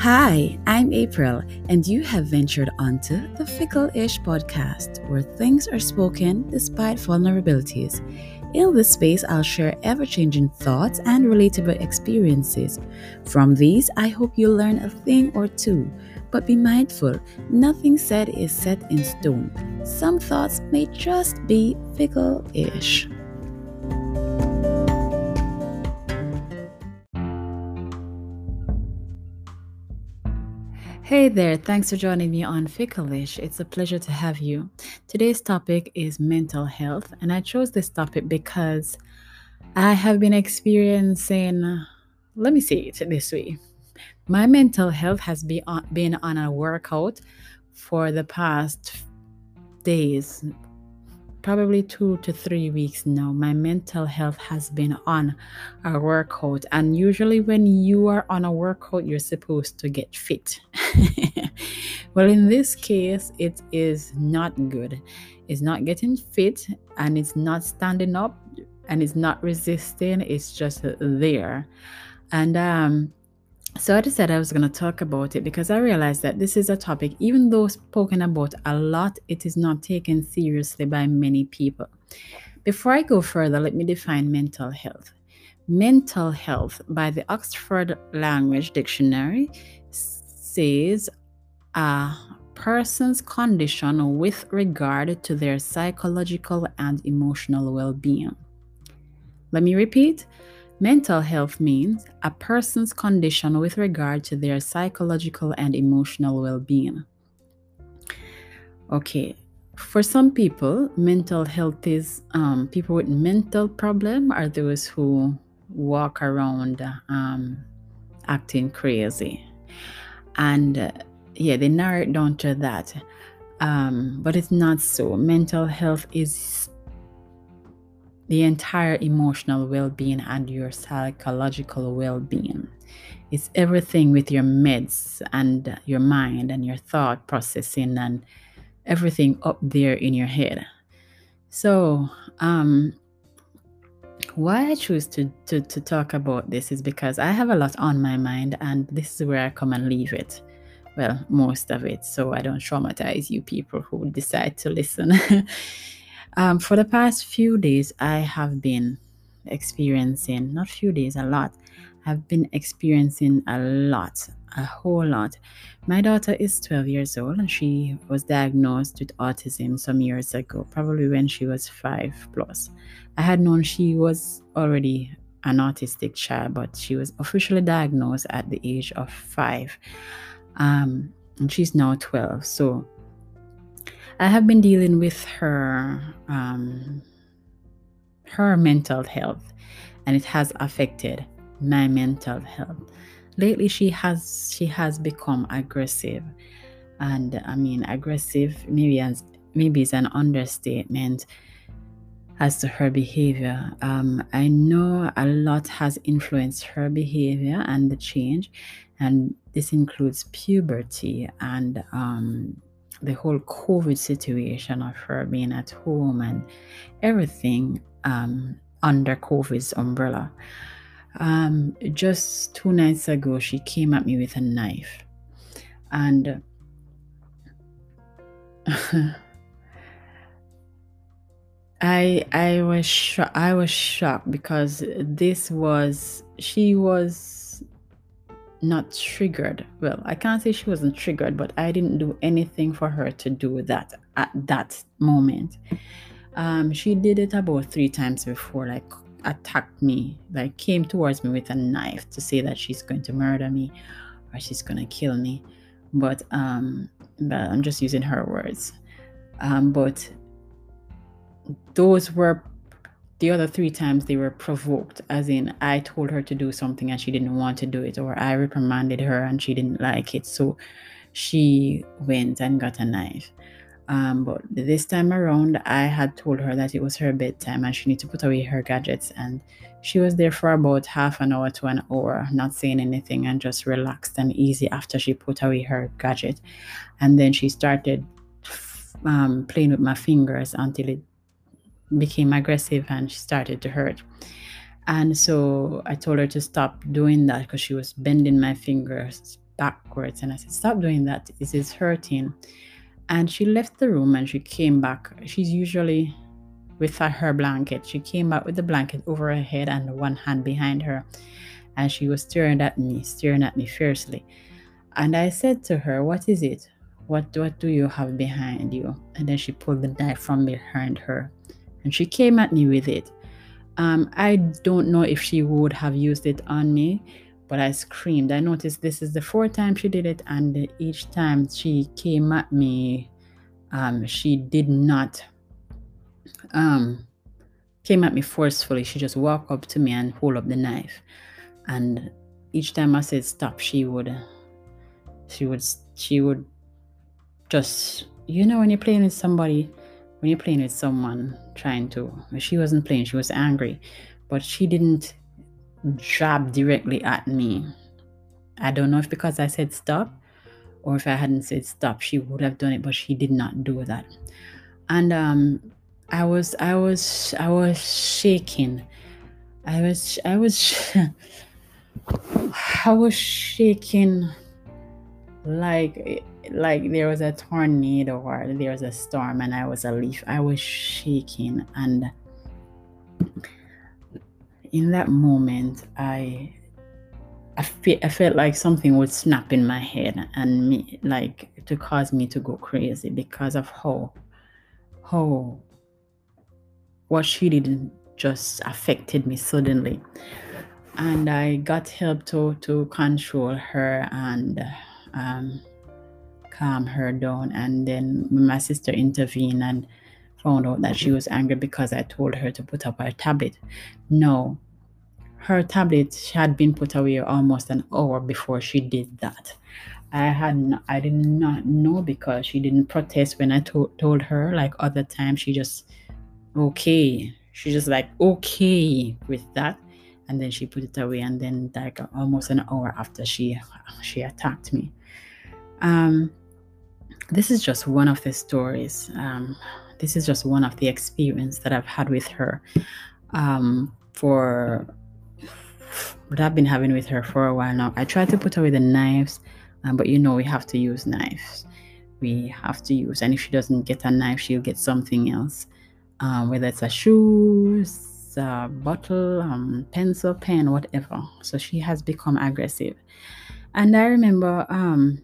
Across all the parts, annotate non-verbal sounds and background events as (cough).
Hi, I'm April, and you have ventured onto the Fickle Ish podcast, where things are spoken despite vulnerabilities. In this space, I'll share ever changing thoughts and relatable experiences. From these, I hope you'll learn a thing or two. But be mindful, nothing said is set in stone. Some thoughts may just be fickle ish. Hey there, thanks for joining me on Fickleish. It's a pleasure to have you. Today's topic is mental health, and I chose this topic because I have been experiencing, let me see it this way. My mental health has been on, uh, been on a workout for the past days, probably two to three weeks now, my mental health has been on a workout. And usually, when you are on a workout, you're supposed to get fit. (laughs) well, in this case, it is not good. It's not getting fit and it's not standing up and it's not resisting, it's just there. And um, so I decided I was going to talk about it because I realized that this is a topic, even though spoken about a lot, it is not taken seriously by many people. Before I go further, let me define mental health. Mental health, by the Oxford Language Dictionary, says a person's condition with regard to their psychological and emotional well being. Let me repeat Mental health means a person's condition with regard to their psychological and emotional well being. Okay, for some people, mental health is um, people with mental problem are those who walk around um, acting crazy, and uh, yeah, they narrow it down to that. Um, but it's not so. Mental health is the entire emotional well being and your psychological well being. It's everything with your meds and your mind and your thought processing and everything up there in your head. So, um, why I choose to, to, to talk about this is because I have a lot on my mind, and this is where I come and leave it. Well, most of it, so I don't traumatize you people who decide to listen. (laughs) Um, for the past few days, I have been experiencing, not few days, a lot. I've been experiencing a lot, a whole lot. My daughter is 12 years old and she was diagnosed with autism some years ago, probably when she was five plus. I had known she was already an autistic child, but she was officially diagnosed at the age of five. Um, and she's now 12. So I have been dealing with her um, her mental health, and it has affected my mental health. Lately, she has she has become aggressive, and I mean aggressive maybe as maybe is an understatement as to her behavior. Um, I know a lot has influenced her behavior and the change, and this includes puberty and um, the whole COVID situation of her being at home and everything um, under COVID's umbrella. Um, just two nights ago, she came at me with a knife, and (laughs) I I was I was shocked because this was she was not triggered. Well, I can't say she wasn't triggered, but I didn't do anything for her to do that at that moment. Um, she did it about three times before, like attacked me, like came towards me with a knife to say that she's going to murder me or she's to kill me. But um, but I'm just using her words. Um, but those were the other three times they were provoked, as in I told her to do something and she didn't want to do it, or I reprimanded her and she didn't like it. So she went and got a knife. Um, but this time around, I had told her that it was her bedtime and she needed to put away her gadgets. And she was there for about half an hour to an hour, not saying anything and just relaxed and easy after she put away her gadget. And then she started um, playing with my fingers until it became aggressive and she started to hurt. And so I told her to stop doing that because she was bending my fingers backwards. And I said, Stop doing that. This is hurting. And she left the room and she came back. She's usually with her blanket. She came back with the blanket over her head and one hand behind her. And she was staring at me, staring at me fiercely. And I said to her, What is it? What, what do you have behind you? And then she pulled the knife from behind her and she came at me with it. Um, I don't know if she would have used it on me, but I screamed. I noticed this is the fourth time she did it, and each time she came at me, um, she did not um, came at me forcefully. She just walked up to me and hold up the knife, and each time I said stop, she would, she would, she would just, you know, when you're playing with somebody, when you're playing with someone trying to, she wasn't playing, she was angry, but she didn't jab directly at me. I don't know if because I said stop or if I hadn't said stop, she would have done it, but she did not do that. And um, I was, I was, I was shaking. I was, I was, (laughs) I was shaking like like there was a tornado or there was a storm and I was a leaf. I was shaking and in that moment I I, fe- I felt like something would snap in my head and me like to cause me to go crazy because of how how what she did just affected me suddenly and I got help to to control her and um, calm her down. And then my sister intervened and found out that she was angry because I told her to put up her tablet. No, her tablet she had been put away almost an hour before she did that. I had I did not know because she didn't protest when I to- told her. Like other times, she just okay. She just like okay with that, and then she put it away. And then like almost an hour after she she attacked me. Um, this is just one of the stories. Um, this is just one of the experience that I've had with her um, for what I've been having with her for a while now. I try to put away the knives, um, but you know we have to use knives. We have to use, and if she doesn't get a knife, she'll get something else, um, whether it's a shoe, a bottle, um, pencil, pen, whatever. So she has become aggressive, and I remember um,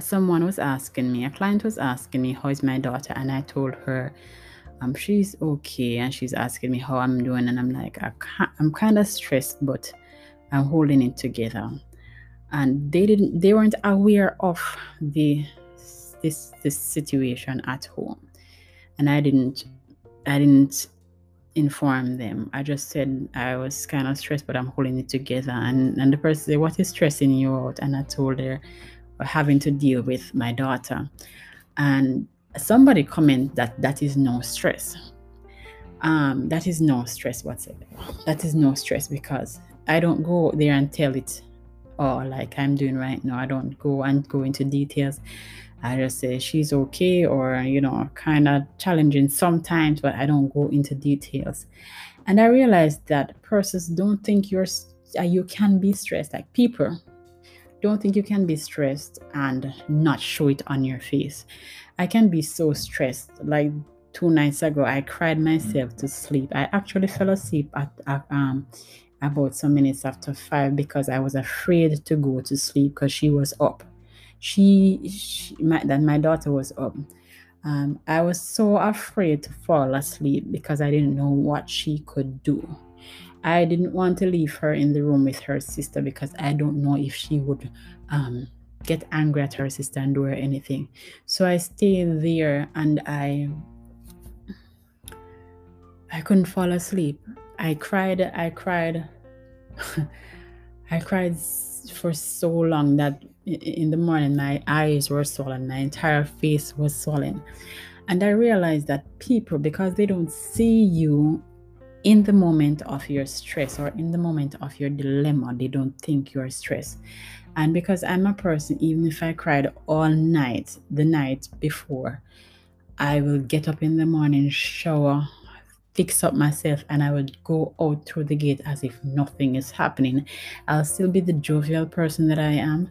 someone was asking me, a client was asking me, How is my daughter? And I told her, um, she's okay. And she's asking me how I'm doing. And I'm like, I I'm kind of stressed, but I'm holding it together. And they didn't, they weren't aware of the this this situation at home. And I didn't, I didn't inform them. I just said I was kind of stressed, but I'm holding it together. And and the person said, What is stressing you out? And I told her, having to deal with my daughter. And somebody comment that that is no stress. Um, that is no stress whatsoever. That is no stress because I don't go there and tell it or like I'm doing right now. I don't go and go into details. I just say she's okay or you know kind of challenging sometimes, but I don't go into details. And I realized that persons don't think you're you can be stressed. Like people don't think you can be stressed and not show it on your face. I can be so stressed. Like two nights ago, I cried myself to sleep. I actually fell asleep at, at um about some minutes after five because I was afraid to go to sleep because she was up. She, she my, that my daughter was up. Um, I was so afraid to fall asleep because I didn't know what she could do. I didn't want to leave her in the room with her sister because I don't know if she would um, get angry at her sister and do her anything. So I stayed there and I I couldn't fall asleep. I cried, I cried, (laughs) I cried for so long that in the morning my eyes were swollen, my entire face was swollen. And I realized that people, because they don't see you in the moment of your stress or in the moment of your dilemma, they don't think you're stressed. And because I'm a person, even if I cried all night, the night before, I will get up in the morning, shower, fix up myself and I would go out through the gate as if nothing is happening. I'll still be the jovial person that I am.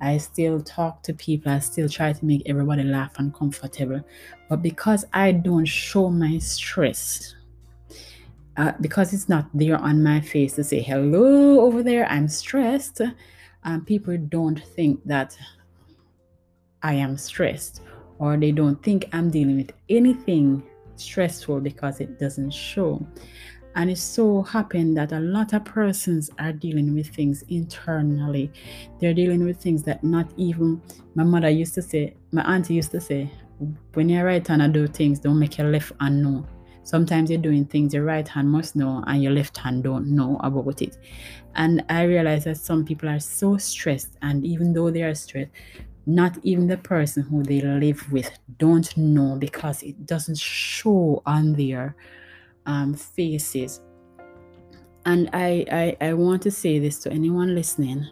I still talk to people. I still try to make everybody laugh and comfortable. But because I don't show my stress, uh, because it's not there on my face to say hello over there, I'm stressed. Um, people don't think that I am stressed or they don't think I'm dealing with anything stressful because it doesn't show. And it so happened that a lot of persons are dealing with things internally. They're dealing with things that not even my mother used to say, my auntie used to say, when you're right hand and do things, don't make your left hand know. Sometimes you're doing things your right hand must know and your left hand don't know about it. And I realize that some people are so stressed, and even though they are stressed, not even the person who they live with don't know because it doesn't show on their um, faces and I, I i want to say this to anyone listening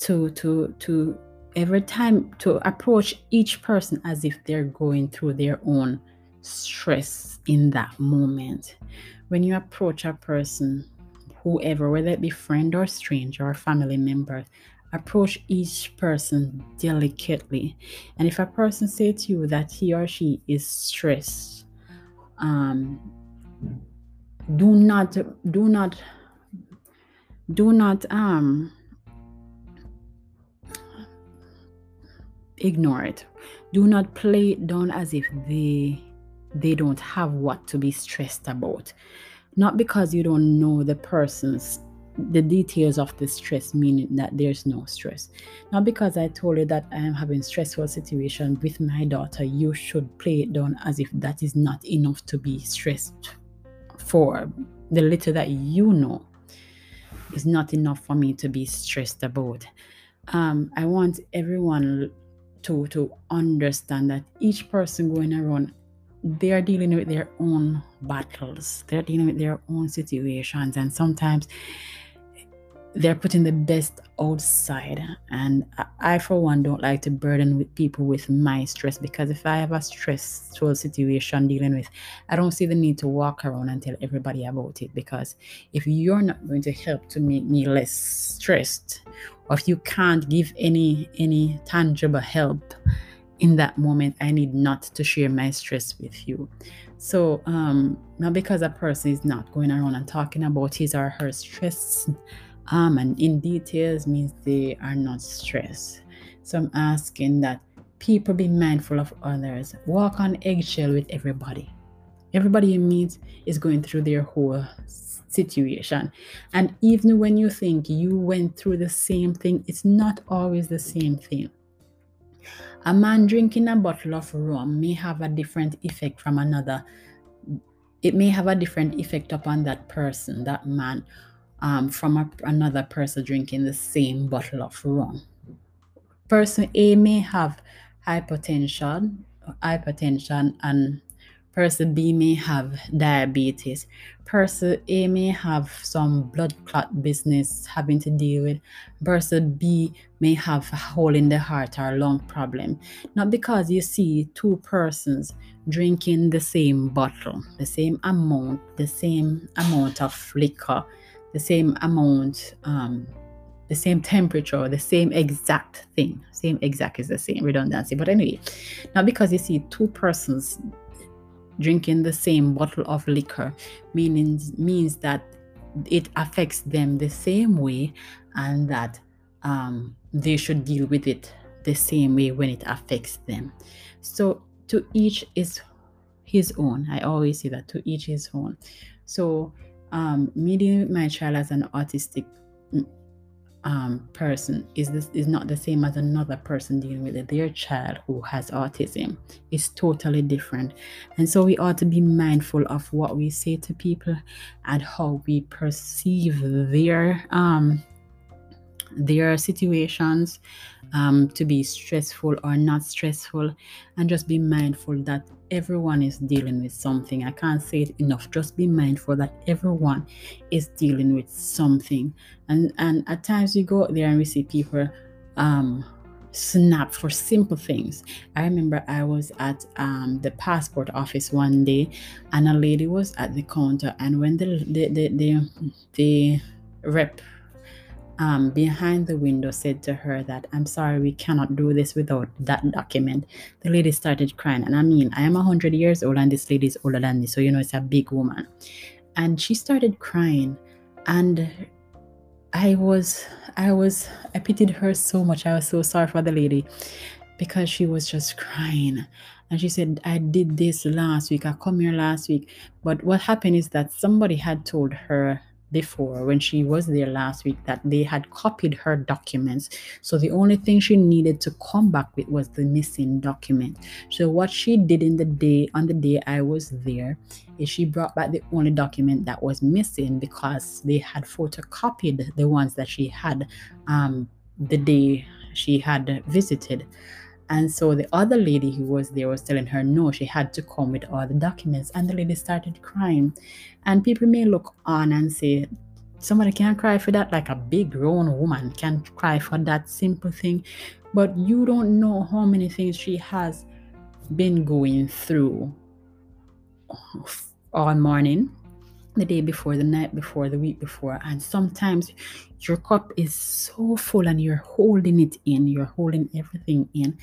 to to to every time to approach each person as if they're going through their own stress in that moment. When you approach a person whoever whether it be friend or stranger or family member approach each person delicately. And if a person say to you that he or she is stressed um do not do not do not um ignore it. Do not play it down as if they they don't have what to be stressed about. Not because you don't know the person's the details of the stress meaning that there's no stress. Not because i told you that i am having stressful situation with my daughter you should play it down as if that is not enough to be stressed for the little that you know is not enough for me to be stressed about. Um, i want everyone to to understand that each person going around they are dealing with their own battles. They're dealing with their own situations. And sometimes they're putting the best outside. And I, for one don't like to burden with people with my stress because if i have a stressful situation dealing with i don't see the need to walk around and tell everybody about it. Because if you're not going to help to make me less stressed or if you can't give any any tangible help in that moment i need not to share my stress with you so um not because a person is not going around and talking about his or her stress um, and in details means they are not stressed. So I'm asking that people be mindful of others, walk on eggshell with everybody. Everybody you meet is going through their whole situation. And even when you think you went through the same thing, it's not always the same thing. A man drinking a bottle of rum may have a different effect from another. It may have a different effect upon that person, that man, um, from a, another person drinking the same bottle of rum. Person A may have hypertension, hypertension, and person B may have diabetes. Person A may have some blood clot business having to deal with. Person B may have a hole in the heart or a lung problem. Not because you see two persons drinking the same bottle, the same amount, the same amount of liquor the same amount, um, the same temperature, the same exact thing. Same exact is the same redundancy. But anyway, not because you see two persons drinking the same bottle of liquor, means means that it affects them the same way and that um, they should deal with it the same way when it affects them. So to each is his own. I always say that to each his own. So um, meeting my child as an autistic um, person is this is not the same as another person dealing with their child who has autism. It's totally different, and so we ought to be mindful of what we say to people and how we perceive their um, their situations um, to be stressful or not stressful, and just be mindful that everyone is dealing with something. I can't say it enough. Just be mindful that everyone is dealing with something. And and at times we go out there and we see people um snap for simple things. I remember I was at um, the passport office one day, and a lady was at the counter, and when the the the the, the rep um, behind the window said to her that I'm sorry, we cannot do this without that document. The lady started crying, and I mean, I am hundred years old, and this lady is older than me, so you know it's a big woman, and she started crying, and I was, I was, I pitied her so much. I was so sorry for the lady because she was just crying. And she said, I did this last week. I come here last week. But what happened is that somebody had told her before when she was there last week that they had copied her documents. So the only thing she needed to come back with was the missing document. So what she did in the day on the day I was there is she brought back the only document that was missing because they had photocopied the ones that she had um, the day she had visited. And so the other lady who was there was telling her no, she had to come with all the documents. And the lady started crying. And people may look on and say, somebody can't cry for that, like a big grown woman can't cry for that simple thing. But you don't know how many things she has been going through all morning the day before, the night before, the week before. And sometimes your cup is so full and you're holding it in, you're holding everything in,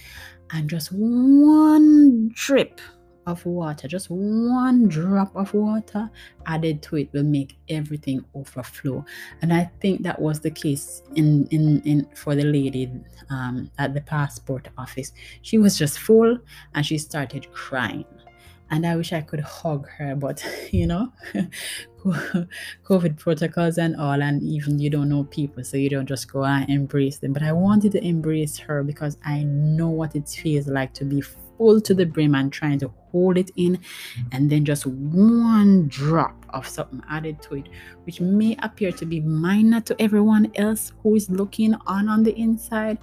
and just one drip of water, just one drop of water added to it will make everything overflow. And I think that was the case in in, in for the lady um, at the passport office. She was just full and she started crying and I wish I could hug her, but (laughs) you know, (laughs) COVID protocols and all, and even you don't know people, so you don't just go and embrace them. But I wanted to embrace her because I know what it feels like to be full to the brim and trying to hold it in, and then just one drop of something added to it, which may appear to be minor to everyone else who is looking on on the inside,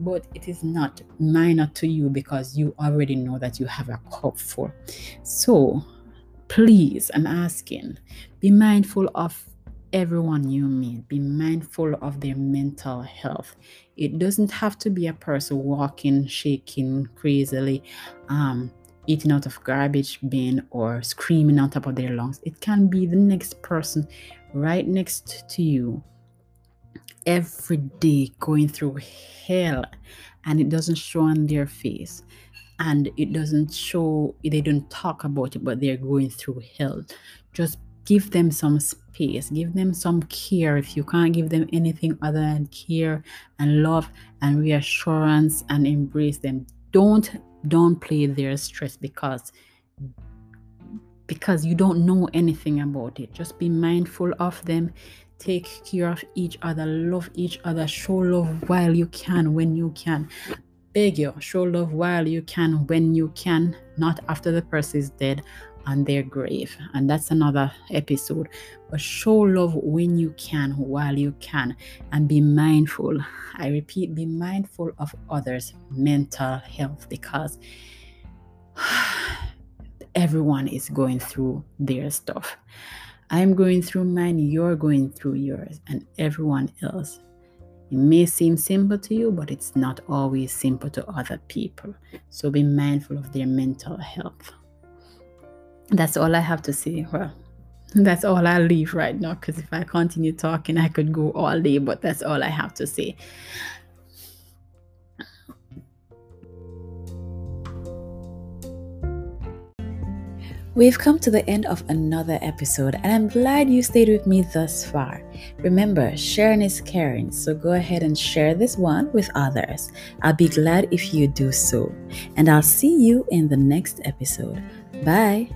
but it is not minor to you because you already know that you have a cup full. So, please, I'm asking, be mindful of everyone you meet. Be mindful of their mental health. It doesn't have to be a person walking, shaking crazily, um, eating out of garbage bin or screaming on top of their lungs. It can be the next person right next to you every day going through hell and it doesn't show on their face and it doesn't show they don't talk about it but they're going through hell just give them some space give them some care. If you can't give them anything other than care and love and reassurance and embrace them don't don't play their stress because because you don't know anything about it. Just be mindful of them. Take care of each other. Love each other. Show love while you can when you can. Beg you show love while you can when you can not after the person is dead on their grave and that's another episode but show love when you can while you can and be mindful i repeat be mindful of others mental health because (sighs) everyone is going through their stuff I'm going through mine, you're going through yours, and everyone else. It may seem simple to you, but it's not always simple to other people. So be mindful of their mental health. That's all I have to say. Well, that's all I'll leave right now because if I continue talking, I could go all day, but that's all I have to say. We've come to the end of another episode, and I'm glad you stayed with me thus far. Remember, sharing is caring, so go ahead and share this one with others. I'll be glad if you do so. And I'll see you in the next episode. Bye.